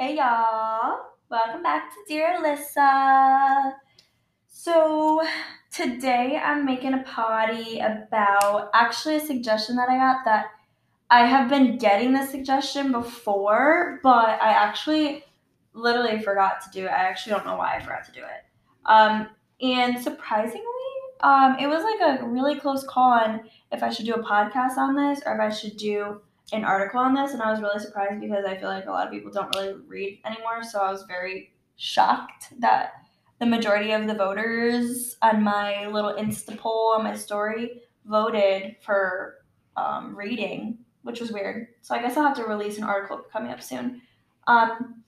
Hey y'all, welcome back to Dear Alyssa. So today I'm making a potty about actually a suggestion that I got that I have been getting this suggestion before, but I actually literally forgot to do it. I actually don't know why I forgot to do it. Um, and surprisingly, um, it was like a really close call on if I should do a podcast on this or if I should do an article on this, and I was really surprised because I feel like a lot of people don't really read anymore. So I was very shocked that the majority of the voters on my little Insta poll on my story voted for um, reading, which was weird. So I guess I'll have to release an article coming up soon. Um,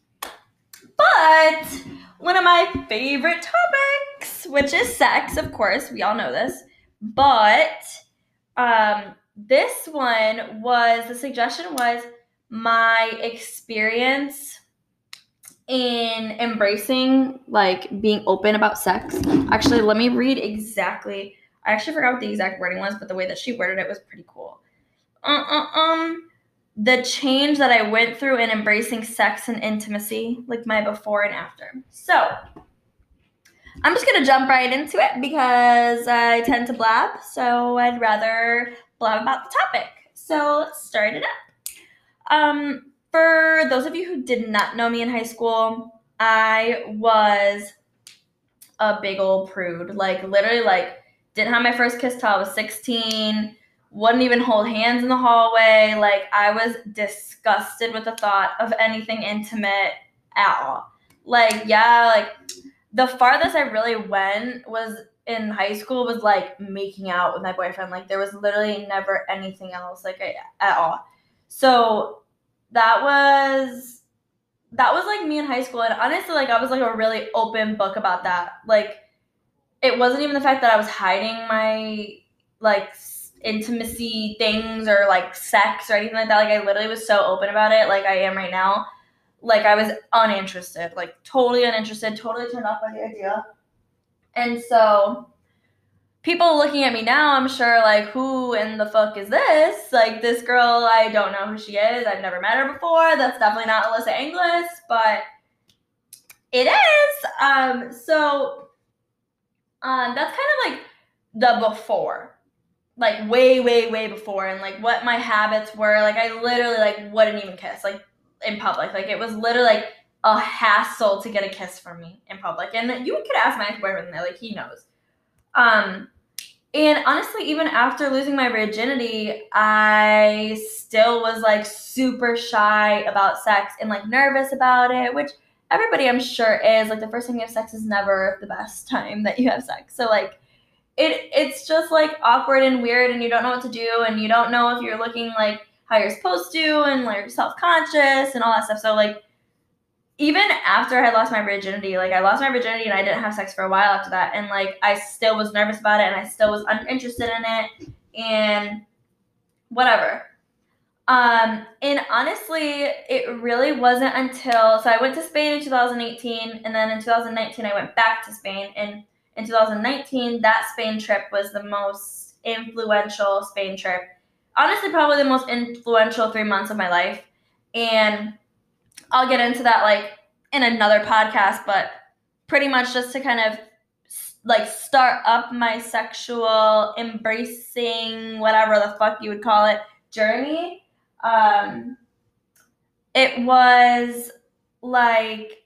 but one of my favorite topics, which is sex, of course, we all know this, but um, this one was the suggestion was my experience in embracing like being open about sex. Actually, let me read exactly. I actually forgot what the exact wording was, but the way that she worded it was pretty cool. Um, the change that I went through in embracing sex and intimacy, like my before and after. So, I'm just gonna jump right into it because I tend to blab, so I'd rather blab about the topic. So let's start it up. Um, for those of you who did not know me in high school, I was a big old prude. Like literally, like didn't have my first kiss till I was 16. Wouldn't even hold hands in the hallway. Like I was disgusted with the thought of anything intimate at all. Like yeah, like the farthest I really went was in high school was like making out with my boyfriend. Like there was literally never anything else like I, at all. So that was that was like me in high school and honestly like I was like a really open book about that. Like it wasn't even the fact that I was hiding my like intimacy things or like sex or anything like that. Like I literally was so open about it like I am right now. Like I was uninterested, like totally uninterested, totally turned off by the idea. And so people looking at me now, I'm sure like who in the fuck is this? Like this girl, I don't know who she is. I've never met her before. That's definitely not Alyssa Inglis, but it is. Um, so um, that's kind of like the before. Like way, way, way before, and like what my habits were. Like I literally like wouldn't even kiss like in public. Like it was literally like a hassle to get a kiss from me in public. And you could ask my ex-boyfriend like he knows. Um and honestly, even after losing my virginity, I still was like super shy about sex and like nervous about it, which everybody I'm sure is. Like the first time you have sex is never the best time that you have sex. So like it it's just like awkward and weird and you don't know what to do and you don't know if you're looking like how you're supposed to and like self-conscious and all that stuff. So like even after I lost my virginity, like I lost my virginity and I didn't have sex for a while after that. And like I still was nervous about it and I still was uninterested in it and whatever. Um, and honestly, it really wasn't until so I went to Spain in 2018 and then in 2019 I went back to Spain and in 2019 that Spain trip was the most influential Spain trip. Honestly, probably the most influential 3 months of my life. And I'll get into that like in another podcast, but pretty much just to kind of like start up my sexual embracing whatever the fuck you would call it journey. Um, it was like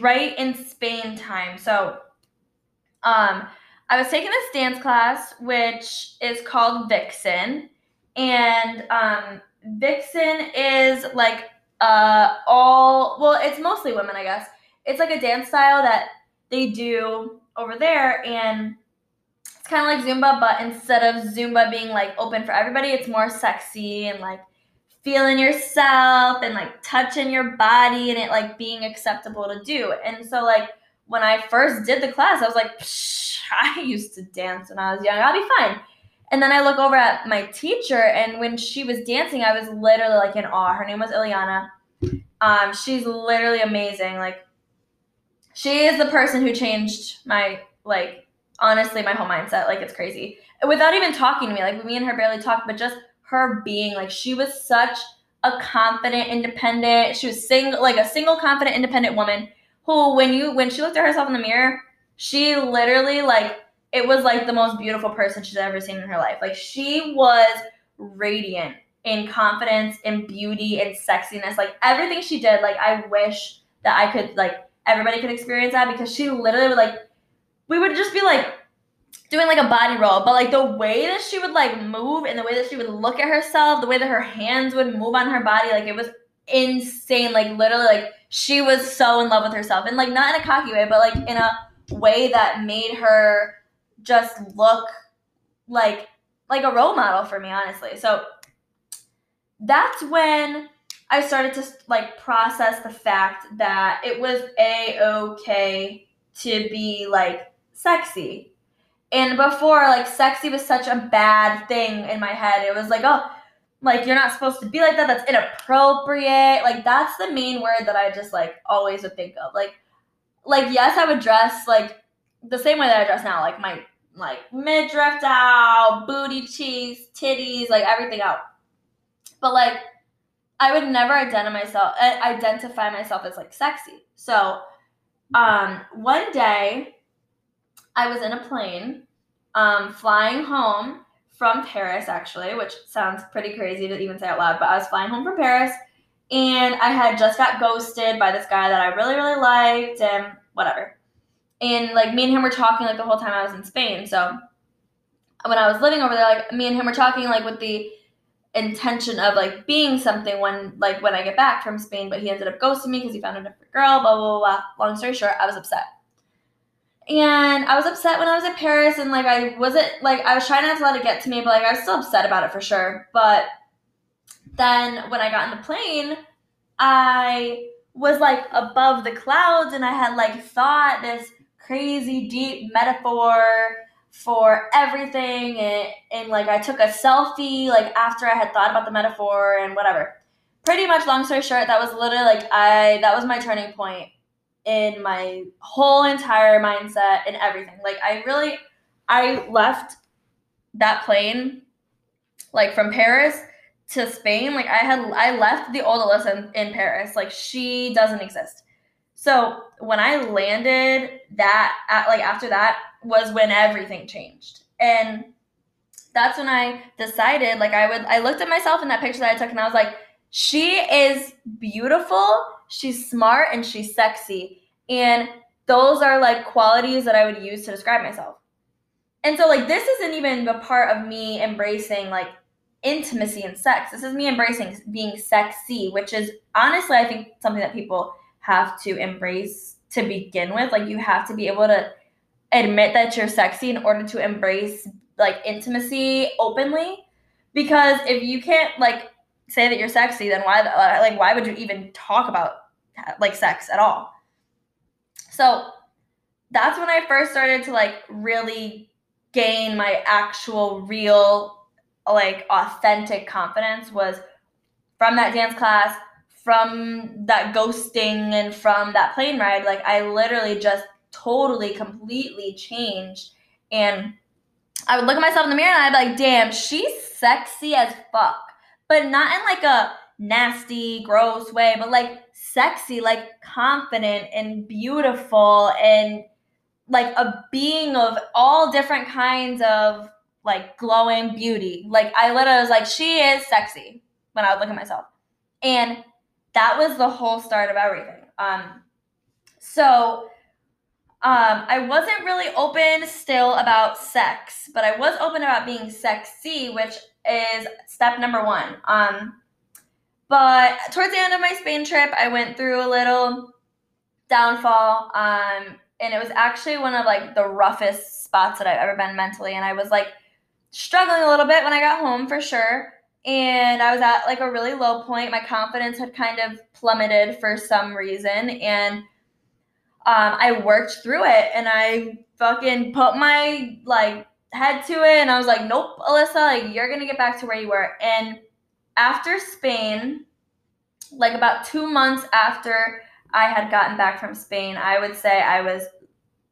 right in Spain time. So um, I was taking this dance class, which is called Vixen. And um, Vixen is like uh, all well, it's mostly women, I guess. It's like a dance style that they do over there, and it's kind of like Zumba, but instead of Zumba being like open for everybody, it's more sexy and like feeling yourself and like touching your body and it like being acceptable to do. And so like when I first did the class, I was like, I used to dance when I was young. I'll be fine. And then I look over at my teacher, and when she was dancing, I was literally like in awe. Her name was Ileana. Um, she's literally amazing. Like, she is the person who changed my like honestly my whole mindset. Like, it's crazy without even talking to me. Like, me and her barely talked, but just her being like she was such a confident, independent. She was single, like a single, confident, independent woman who, when you when she looked at herself in the mirror, she literally like it was like the most beautiful person she's ever seen in her life. Like she was radiant in confidence, in beauty, in sexiness. Like everything she did, like I wish that I could like everybody could experience that because she literally would like we would just be like doing like a body roll, but like the way that she would like move and the way that she would look at herself, the way that her hands would move on her body, like it was insane. Like literally, like she was so in love with herself, and like not in a cocky way, but like in a way that made her just look like like a role model for me, honestly. So that's when I started to like process the fact that it was a okay to be like sexy and before, like, sexy was such a bad thing in my head. It was like, oh, like, you're not supposed to be like that. That's inappropriate. Like, that's the main word that I just, like, always would think of. Like, like, yes, I would dress, like, the same way that I dress now. Like, my, like, midriff out, booty cheeks, titties, like, everything out. But, like, I would never identify myself, identify myself as, like, sexy. So, um, one day, I was in a plane um, flying home from Paris, actually, which sounds pretty crazy to even say out loud, but I was flying home from Paris and I had just got ghosted by this guy that I really, really liked and whatever. And like me and him were talking like the whole time I was in Spain. So when I was living over there, like me and him were talking like with the intention of like being something when like when I get back from Spain, but he ended up ghosting me because he found a different girl, blah, blah, blah, blah. Long story short, I was upset. And I was upset when I was in Paris and like I wasn't like I was trying not to let it get to me, but like I was still upset about it for sure. But then when I got in the plane, I was like above the clouds and I had like thought this crazy deep metaphor for everything and, and like I took a selfie like after I had thought about the metaphor and whatever. Pretty much long story short, that was literally like I that was my turning point in my whole entire mindset and everything. Like I really I left that plane like from Paris to Spain. Like I had I left the old Alyssa in, in Paris. Like she doesn't exist. So when I landed that at, like after that was when everything changed. And that's when I decided like I would I looked at myself in that picture that I took and I was like she is beautiful she's smart and she's sexy. And those are like qualities that I would use to describe myself. And so like this isn't even the part of me embracing like intimacy and sex. This is me embracing being sexy, which is honestly I think something that people have to embrace to begin with. Like you have to be able to admit that you're sexy in order to embrace like intimacy openly because if you can't like say that you're sexy, then why uh, like why would you even talk about like sex at all? So that's when I first started to like really gain my actual real like authentic confidence was from that dance class, from that ghosting and from that plane ride. Like I literally just totally completely changed and I would look at myself in the mirror and I'd be like, damn, she's sexy as fuck but not in like a nasty, gross way, but like sexy, like confident and beautiful and like a being of all different kinds of like glowing beauty. Like I literally was like, she is sexy when I would look at myself. And that was the whole start of everything. Um so um, I wasn't really open still about sex, but I was open about being sexy, which is step number one. Um, but towards the end of my Spain trip, I went through a little downfall. Um, and it was actually one of like the roughest spots that I've ever been mentally. And I was like struggling a little bit when I got home for sure. And I was at like a really low point. My confidence had kind of plummeted for some reason. And um, I worked through it and I fucking put my like head to it and I was like, nope, Alyssa, like you're gonna get back to where you were. And after Spain, like about two months after I had gotten back from Spain, I would say I was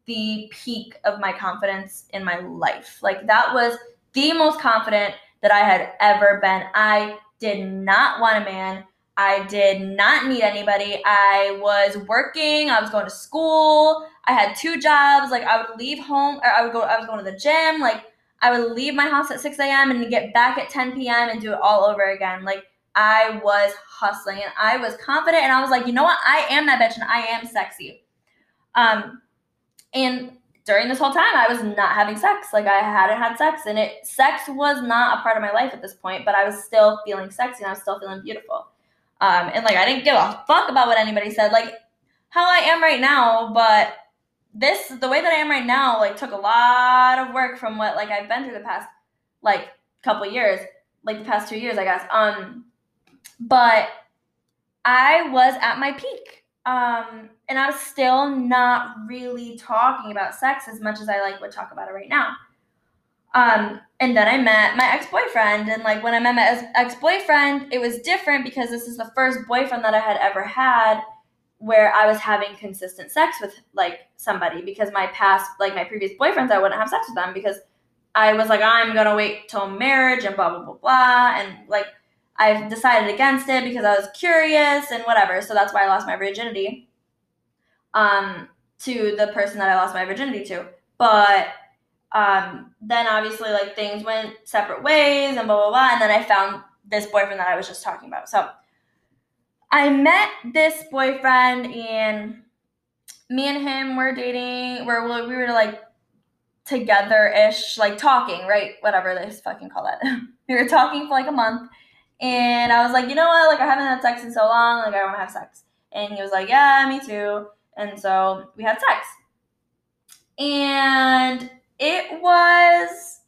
the peak of my confidence in my life. Like that was the most confident that I had ever been. I did not want a man I did not need anybody. I was working, I was going to school, I had two jobs. Like I would leave home or I would go I was going to the gym, like I would leave my house at 6 a.m. and get back at 10 p.m. and do it all over again. Like I was hustling and I was confident and I was like, you know what? I am that bitch and I am sexy. Um, and during this whole time, I was not having sex. Like I hadn't had sex, and it sex was not a part of my life at this point. But I was still feeling sexy and I was still feeling beautiful. Um, and like I didn't give a fuck about what anybody said. Like how I am right now, but this the way that I am right now like took a lot of work from what like I've been through the past like couple years, like the past two years, I guess. Um, but I was at my peak. Um, and I was still not really talking about sex as much as I like would talk about it right now. Um, and then I met my ex boyfriend, and like when I met my ex boyfriend, it was different because this is the first boyfriend that I had ever had where I was having consistent sex with like somebody because my past, like my previous boyfriends, I wouldn't have sex with them because I was like, I'm gonna wait till marriage and blah blah blah blah, and like I've decided against it because I was curious and whatever. So that's why I lost my virginity um, to the person that I lost my virginity to. But um, then obviously, like things went separate ways and blah blah blah. And then I found this boyfriend that I was just talking about. So I met this boyfriend, and me and him were dating. Where we were like together ish, like talking, right? Whatever they fucking call that. we were talking for like a month and I was like, you know what? Like, I haven't had sex in so long. Like, I want to have sex. And he was like, yeah, me too. And so we had sex. And it was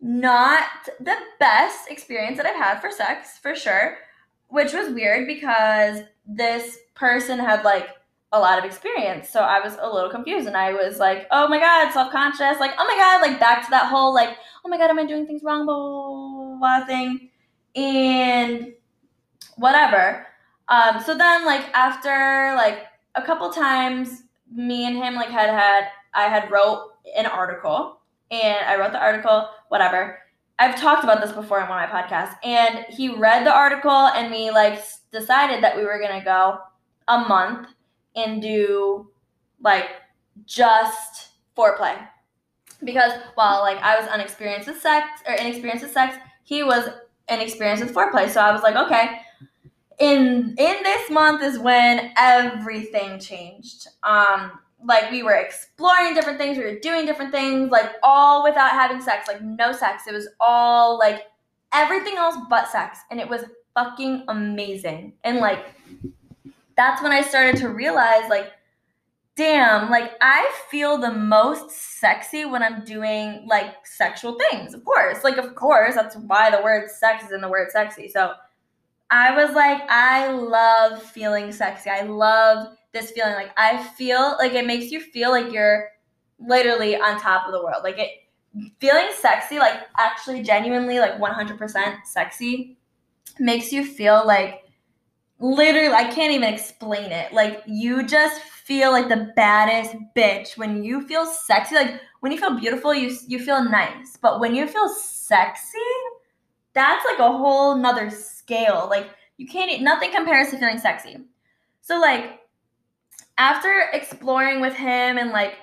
not the best experience that I've had for sex, for sure, which was weird because this person had like a lot of experience. So I was a little confused and I was like, oh my God, self conscious. Like, oh my God, like back to that whole, like, oh my God, am I doing things wrong? Blah, blah, blah thing and whatever. Um, so then like after like a couple times, me and him like had had I had wrote an article and I wrote the article, whatever. I've talked about this before on one of my podcasts, and he read the article and we like decided that we were gonna go a month and do like just foreplay because while like I was unexperienced with sex or inexperienced with sex, he was an experience with foreplay. So I was like, okay. In in this month is when everything changed. Um, like we were exploring different things, we were doing different things, like all without having sex, like no sex. It was all like everything else but sex, and it was fucking amazing. And like that's when I started to realize, like damn, like I feel the most sexy when I'm doing like sexual things. Of course. Like of course, that's why the word sex is in the word sexy. So I was like I love feeling sexy. I love this feeling like I feel like it makes you feel like you're literally on top of the world. Like it feeling sexy, like actually genuinely like 100% sexy makes you feel like literally I can't even explain it. Like you just feel like the baddest bitch. When you feel sexy, like when you feel beautiful, you you feel nice. But when you feel sexy, that's like a whole nother scale. Like you can't nothing compares to feeling sexy. So like after exploring with him and like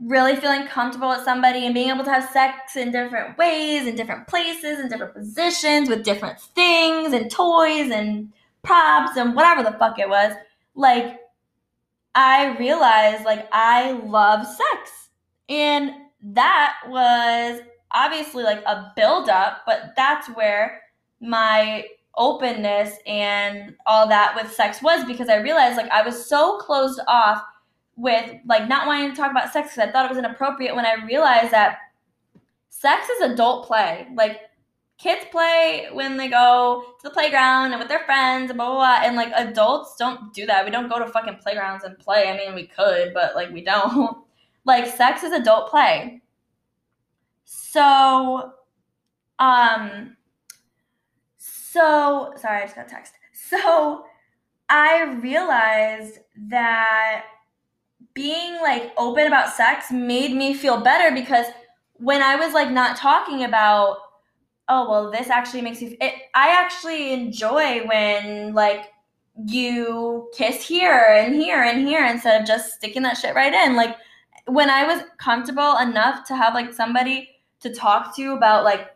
really feeling comfortable with somebody and being able to have sex in different ways in different places in different positions with different things and toys and props and whatever the fuck it was like I realized like I love sex. And that was obviously like a buildup, but that's where my openness and all that with sex was because I realized like I was so closed off with like not wanting to talk about sex because I thought it was inappropriate when I realized that sex is adult play. Like kids play when they go to the playground and with their friends and blah blah blah. And like adults don't do that. We don't go to fucking playgrounds and play. I mean, we could, but like we don't. like sex is adult play. So, um, so sorry, I just got text. So I realized that being like open about sex made me feel better because when I was like not talking about oh well this actually makes you it, i actually enjoy when like you kiss here and here and here instead of just sticking that shit right in. Like when i was comfortable enough to have like somebody to talk to about like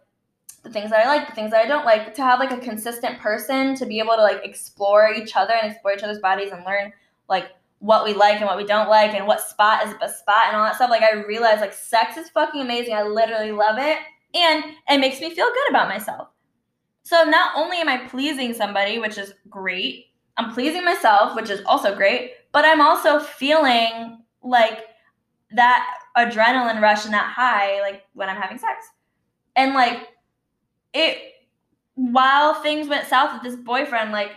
the things that i like the things that i don't like to have like a consistent person to be able to like explore each other and explore each other's bodies and learn like what we like and what we don't like and what spot is the best spot and all that stuff like i realized like sex is fucking amazing. I literally love it and it makes me feel good about myself. So not only am I pleasing somebody, which is great, I'm pleasing myself, which is also great, but I'm also feeling like that adrenaline rush and that high like when I'm having sex. And like it while things went south with this boyfriend, like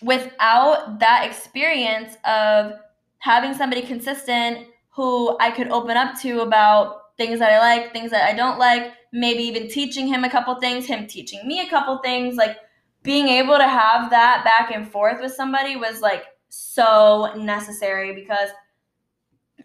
without that experience of having somebody consistent who I could open up to about things that I like, things that I don't like, maybe even teaching him a couple things, him teaching me a couple things, like being able to have that back and forth with somebody was like so necessary because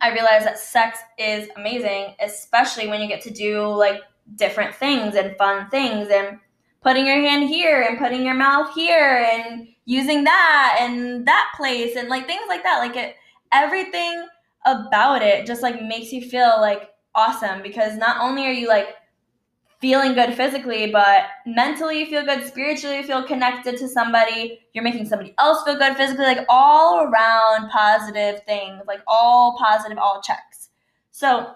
I realized that sex is amazing, especially when you get to do like different things and fun things and putting your hand here and putting your mouth here and using that and that place and like things like that. Like it everything about it just like makes you feel like awesome because not only are you like feeling good physically, but mentally you feel good, spiritually you feel connected to somebody, you're making somebody else feel good physically, like all around positive things, like all positive, all checks. So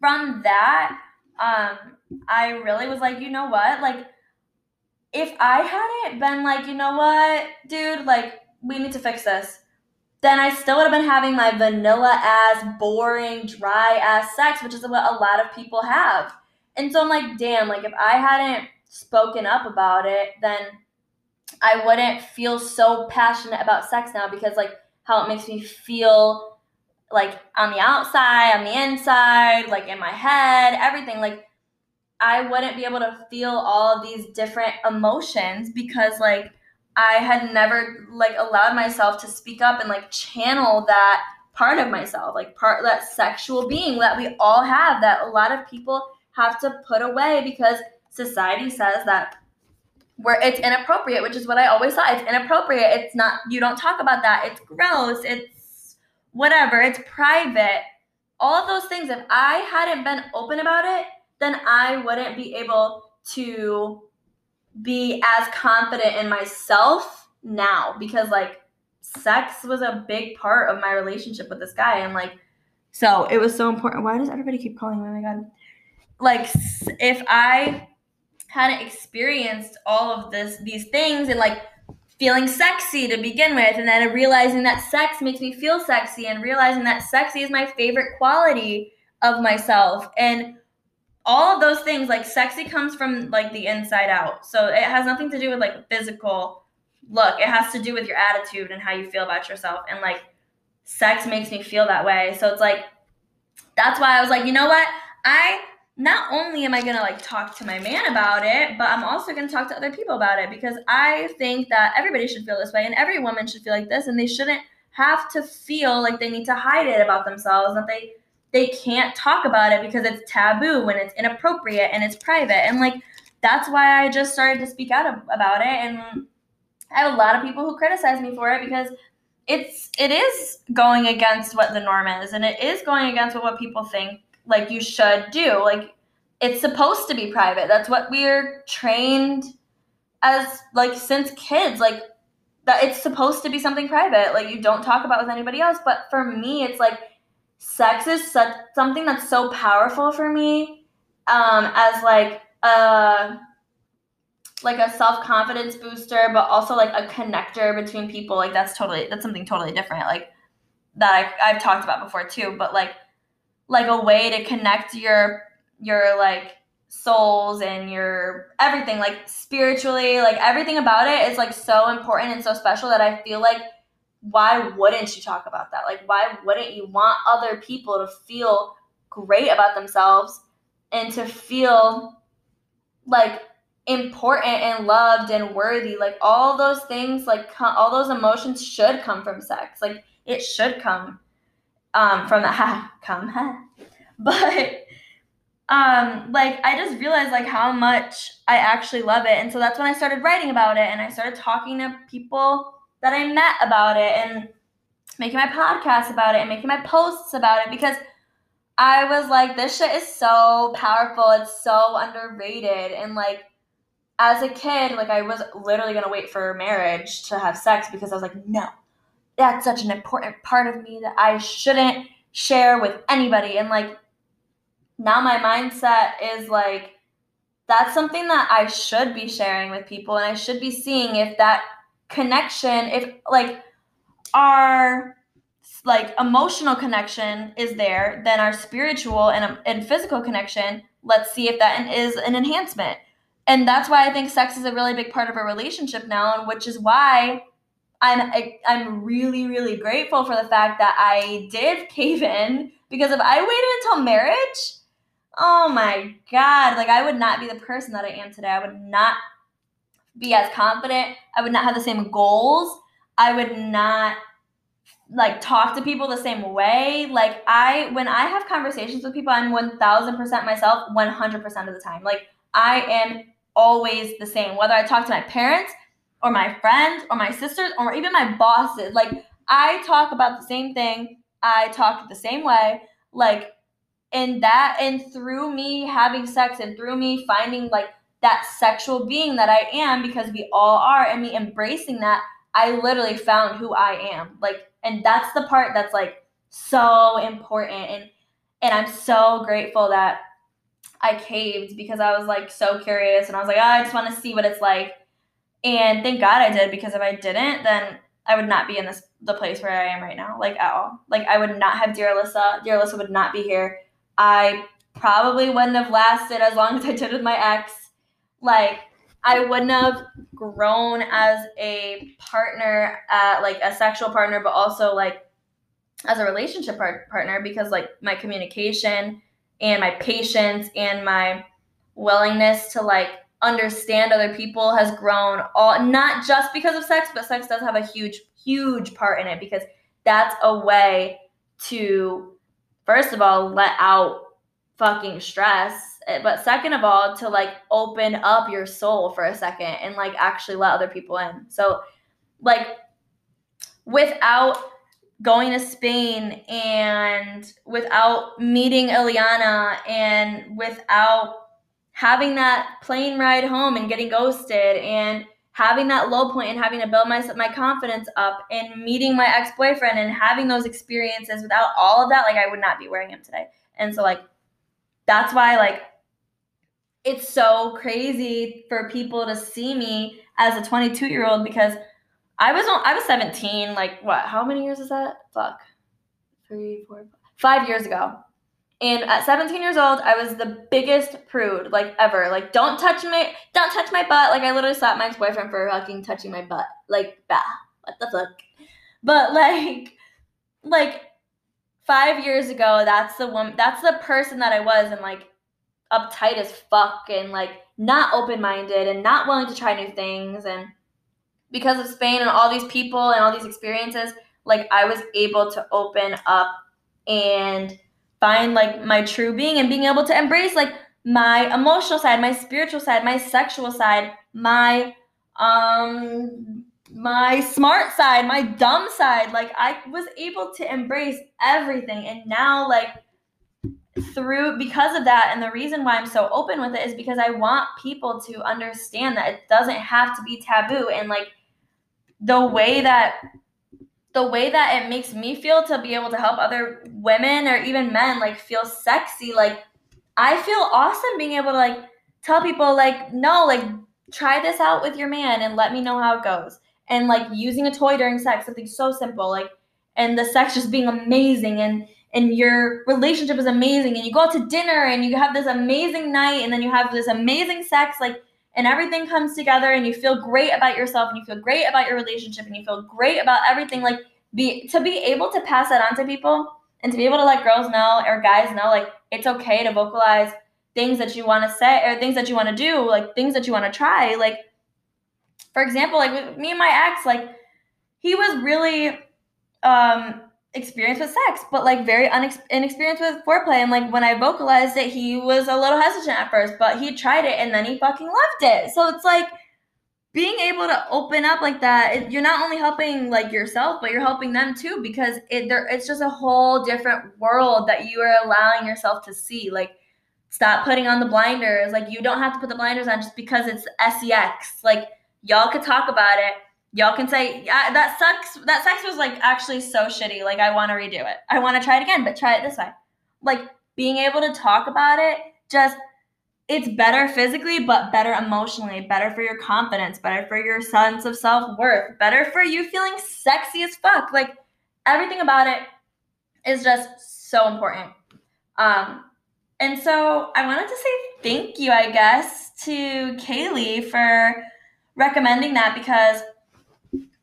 from that, um, I really was like, you know what? Like, if I hadn't been like, you know what, dude, like, we need to fix this, then I still would have been having my vanilla ass, boring, dry ass sex, which is what a lot of people have and so I'm like, damn, like if I hadn't spoken up about it, then I wouldn't feel so passionate about sex now because like how it makes me feel like on the outside, on the inside, like in my head, everything. Like I wouldn't be able to feel all of these different emotions because like I had never like allowed myself to speak up and like channel that part of myself, like part that sexual being that we all have that a lot of people have to put away because society says that where it's inappropriate, which is what I always thought. It's inappropriate. It's not, you don't talk about that. It's gross. It's whatever. It's private. All of those things, if I hadn't been open about it, then I wouldn't be able to be as confident in myself now because, like, sex was a big part of my relationship with this guy. And, like, so it was so important. Why does everybody keep calling me? Oh my God like if I hadn't experienced all of this these things and like feeling sexy to begin with and then realizing that sex makes me feel sexy and realizing that sexy is my favorite quality of myself and all of those things like sexy comes from like the inside out. So it has nothing to do with like physical look. It has to do with your attitude and how you feel about yourself. And like sex makes me feel that way. So it's like that's why i was like you know what? I not only am I to like talk to my man about it, but I'm also to talk to other people about it because I think that everybody should feel this way and every woman should feel like this and they shouldn't have to feel like they need to hide it about themselves that they they can't talk about it because it's taboo and it's inappropriate and it's private and like that's why I just started to speak out about it and I have a lot of people who criticize me for it because it's it is going against what the norm is and it is going against what people think like you should do. Like it's supposed to be private. That's what we're trained as like since kids. Like that it's supposed to be something private. Like you don't talk about with anybody else. But for me, it's like sex is such something that's so powerful for me um, as like a like a self-confidence booster but also like a connector between people. Like that's totally that's something totally different like that I, i've talked about before too. But like like a way to connect your your like souls and your everything like spiritually like everything about it is like so important and so special that i feel like why wouldn't you talk about that? Like why wouldn't you want other people to feel great about themselves and to feel like important and loved and worthy? Like all those things like all those emotions should come from sex. Like it should come um, from ha come ha. But um like i just realized like how much i actually love it. And so that's when i started writing about it and i started talking to people that i met about it and making my podcast about it and making my posts about it because i was like this shit is so powerful. It's so underrated. And like as a kid like i was literally going to wait for marriage to have sex because i was like no that's such an important part of me that i shouldn't share with anybody. And like now my mindset is like that's something that I should be sharing with people and I should be seeing if that connection if like our like emotional connection is there then our spiritual and, and physical connection let's see if that is an enhancement. And that's why i think sex is a really big part of a relationship now and which is why i'm i'm really really grateful for the fact that i did cave in because if i waited until marriage oh my god like i would not be the person that i am today. I would not be as confident. I would not have the same goals. I would not like talk to people the same way. Like i when i have conversations with people i'm 1000% myself 100% of the time. Like i am always the same. Whether i talk to my parents or my friends or my sisters or even my bosses like i talk about the same thing. I talk the same way. Like and that and through me having sex and through me finding like that sexual being that I am because we all are and me embracing that I literally found who I am. Like and that's the part that's like so important. And and I'm so grateful that I caved because I was like so curious and I was like oh, I just want to see what it's like. And thank God I did because if I didn't then I would not be in this the place where I am right now like at all. Like I would not have dear Alyssa. Dear Alyssa would not be here. I probably wouldn't have lasted as long as I did with my ex. Like, I wouldn't have grown as a partner, uh, like a sexual partner, but also like as a relationship part- partner because like my communication and my patience and my willingness to like understand other people has grown all not just because of sex, but sex does have a huge, huge part in it because that's a way to first of all, let out fucking stress. Eh, but second of all, to like open up your soul for a second and like actually let other people in. So, like, without going to Spain and without meeting Ileana and without having that plane ride home and getting ghosted and having that low point and having to build my my confidence up and meeting my ex-boyfriend and having those experiences without all of that like I would not be I am today. And so like that's why like it's so crazy for people to see me as a 22 year old because I was I was 17 like what how many years is that fuck three four five years ago and at 17 years old, I was the biggest prude, like ever. Like, don't touch my, don't touch my butt. Like, I literally slapped my ex-boyfriend for fucking touching my butt. Like, bah, what the fuck? But like, like five years ago, that's the woman, that's the person that I was, and like uptight as fuck, and like not open-minded, and not willing to try new things, and because of Spain and all these people and all these experiences, like I was able to open up and find like my true being and being able to embrace like my emotional side, my spiritual side, my sexual side, my um my smart side, my dumb side. Like I was able to embrace everything and now like through because of that. And the reason why I'm so open with it is because I want people to understand that it doesn't have to be taboo. And like the way that the way that it makes me feel to be able to help other women or even men like feel sexy like i feel awesome being able to like tell people like no like try this out with your man and let me know how it goes. And like using a toy during sex something so simple like and the sex just being amazing and and your relationship is amazing and you go out to dinner and you have this amazing night and then you have this amazing sex like and everything comes together and you feel great about yourself and you feel great about your relationship and you feel great about everything like be to be able to pass that on to people and to be able to let girls know or guys know like it's okay to vocalize things that you want to say or things that you want to do like things that you want to try like for example like with me and my ex like he was really um experience with sex, but like very unex- inexperienced with foreplay. And like when I vocalized it, he was a little hesitant at first, but he tried it and then he fucking loved it. So it's like being able to open up like that, it, you're not only helping like yourself, but you're helping them too because it there it's just a whole different world that you are allowing yourself to see. Like stop putting on the blinders. Like you don't have to put the blinders on just because it's sex. Like y'all could talk about it y'all can say yeah, that sucks. That sex was like actually so shitty. Like i want to redo it. I want to try it again but try it this way. Like being able to talk about it just it's better physically but better emotionally. Better for your confidence. Better for your sense of self-worth. Better for you feeling sexy as fuck. Like everything about it is just so important. Um and so i wanted to say thank you i guess to kaylee for recommending that because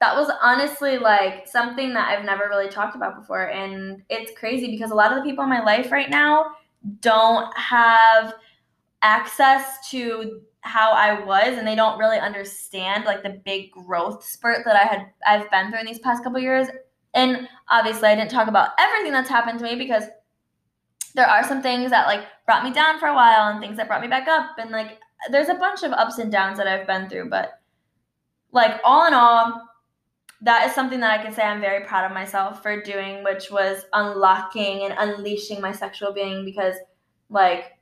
that was honestly like something that I've never really talked about before. And it's crazy because a lot of the people in my life right now don't have access to how I was and they don't really understand like the big growth spurt that I had I've been through in these past couple years. And obviously I didn't talk about everything that's happened to me because there are some things that like brought me down for a while and things that brought me back up and like there's a bunch of ups and downs that I've been through, but like all in all, that is something that I can say I'm very proud of myself for doing, which was unlocking and unleashing my sexual being because, like,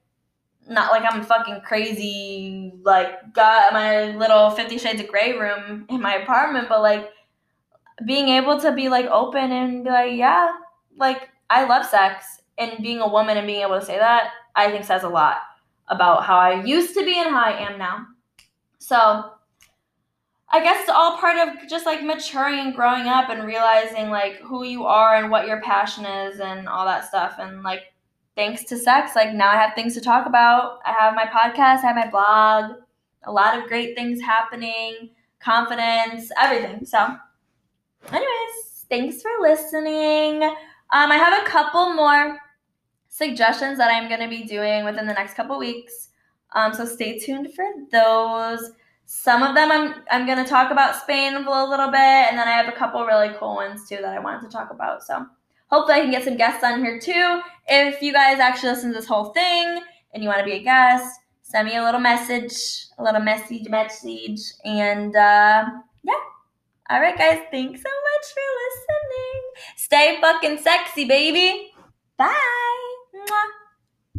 not like I'm fucking crazy, like, got my little Fifty Shades of Grey room in my apartment, but like, being able to be like open and be like, yeah, like, I love sex, and being a woman and being able to say that, I think says a lot about how I used to be and how I am now. So, I guess it's all part of just like maturing and growing up and realizing like who you are and what your passion is and all that stuff. And like, thanks to sex, like now I have things to talk about. I have my podcast, I have my blog, a lot of great things happening, confidence, everything. So, anyways, thanks for listening. Um, I have a couple more suggestions that I'm going to be doing within the next couple weeks. Um, so stay tuned for those. Some of them I'm I'm gonna talk about Spain a little bit, and then I have a couple really cool ones too that I wanted to talk about. So hopefully I can get some guests on here too. If you guys actually listen to this whole thing and you want to be a guest, send me a little message, a little message message, and uh, yeah. All right, guys. Thanks so much for listening. Stay fucking sexy, baby. Bye.